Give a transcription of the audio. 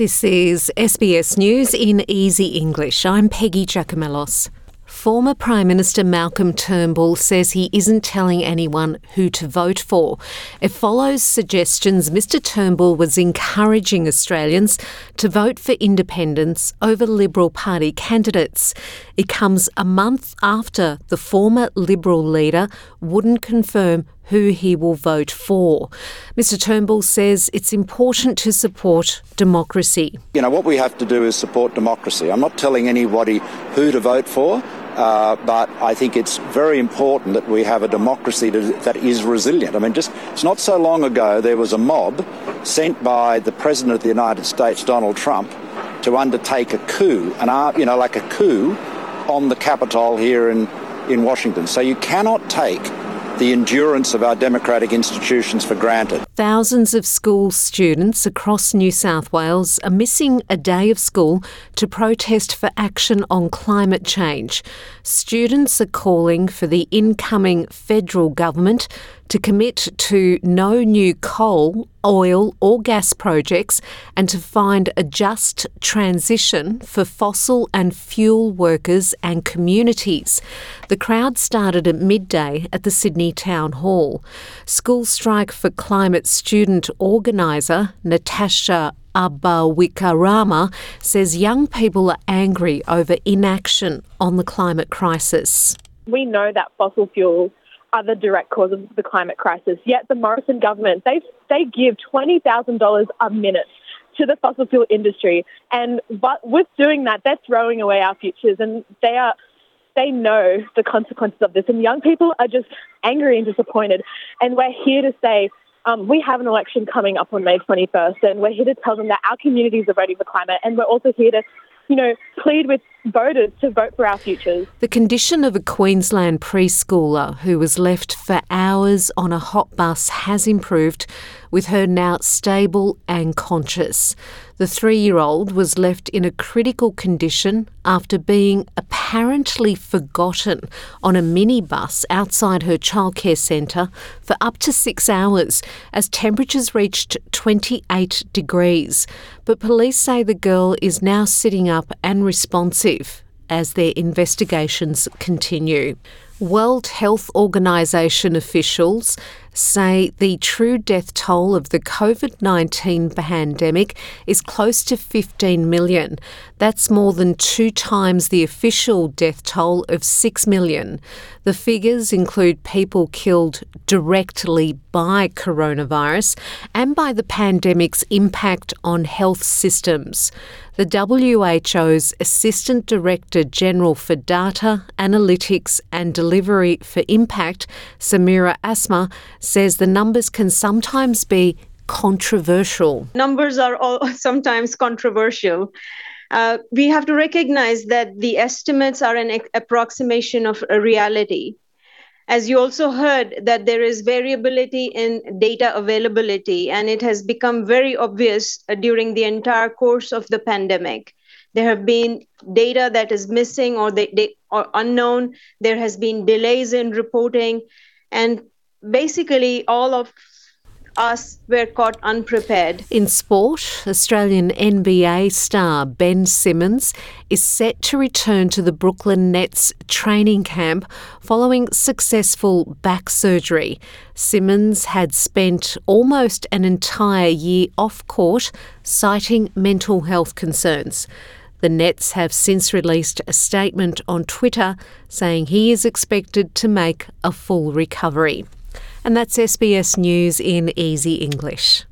This is SBS News in Easy English. I'm Peggy Giakoumelos. Former Prime Minister Malcolm Turnbull says he isn't telling anyone who to vote for. It follows suggestions Mr Turnbull was encouraging Australians to vote for independents over Liberal Party candidates. It comes a month after the former Liberal leader wouldn't confirm who he will vote for. Mr Turnbull says it's important to support democracy. You know, what we have to do is support democracy. I'm not telling anybody who to vote for. Uh, but I think it's very important that we have a democracy that is resilient. I mean, just it's not so long ago there was a mob sent by the President of the United States, Donald Trump, to undertake a coup, an you know, like a coup on the Capitol here in in Washington. So you cannot take the endurance of our democratic institutions for granted. Thousands of school students across New South Wales are missing a day of school to protest for action on climate change. Students are calling for the incoming federal government to commit to no new coal, oil, or gas projects and to find a just transition for fossil and fuel workers and communities. The crowd started at midday at the Sydney Town Hall. School Strike for Climate student organiser Natasha Abhayawickrama says young people are angry over inaction on the climate crisis. We know that fossil fuels the direct cause of the climate crisis. Yet the Morrison government, they, they give $20,000 a minute to the fossil fuel industry. And but with doing that, they're throwing away our futures and they are they know the consequences of this. And young people are just angry and disappointed. And we're here to say um, we have an election coming up on May 21st, and we're here to tell them that our communities are ready for climate, and we're also here to you know, plead with voters to vote for our futures. The condition of a Queensland preschooler who was left for hours on a hot bus has improved, with her now stable and conscious. The three year old was left in a critical condition after being apparently forgotten on a minibus outside her childcare centre for up to six hours as temperatures reached 28 degrees. But police say the girl is now sitting up and responsive as their investigations continue. World Health Organization officials say the true death toll of the COVID 19 pandemic is close to 15 million. That's more than two times the official death toll of 6 million. The figures include people killed directly by coronavirus and by the pandemic's impact on health systems. The WHO's Assistant Director General for Data, Analytics and Delivery for Impact, Samira Asma, says the numbers can sometimes be controversial. Numbers are all sometimes controversial. Uh, we have to recognize that the estimates are an approximation of reality. As you also heard, that there is variability in data availability, and it has become very obvious uh, during the entire course of the pandemic. There have been data that is missing or they, they unknown. There has been delays in reporting, and basically all of us were caught unprepared. In sport, Australian NBA star Ben Simmons is set to return to the Brooklyn Nets training camp following successful back surgery. Simmons had spent almost an entire year off court, citing mental health concerns. The Nets have since released a statement on Twitter saying he is expected to make a full recovery. And that's SBS News in Easy English.